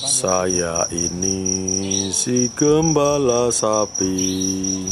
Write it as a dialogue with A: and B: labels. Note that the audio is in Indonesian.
A: Saya ini si gembala sapi.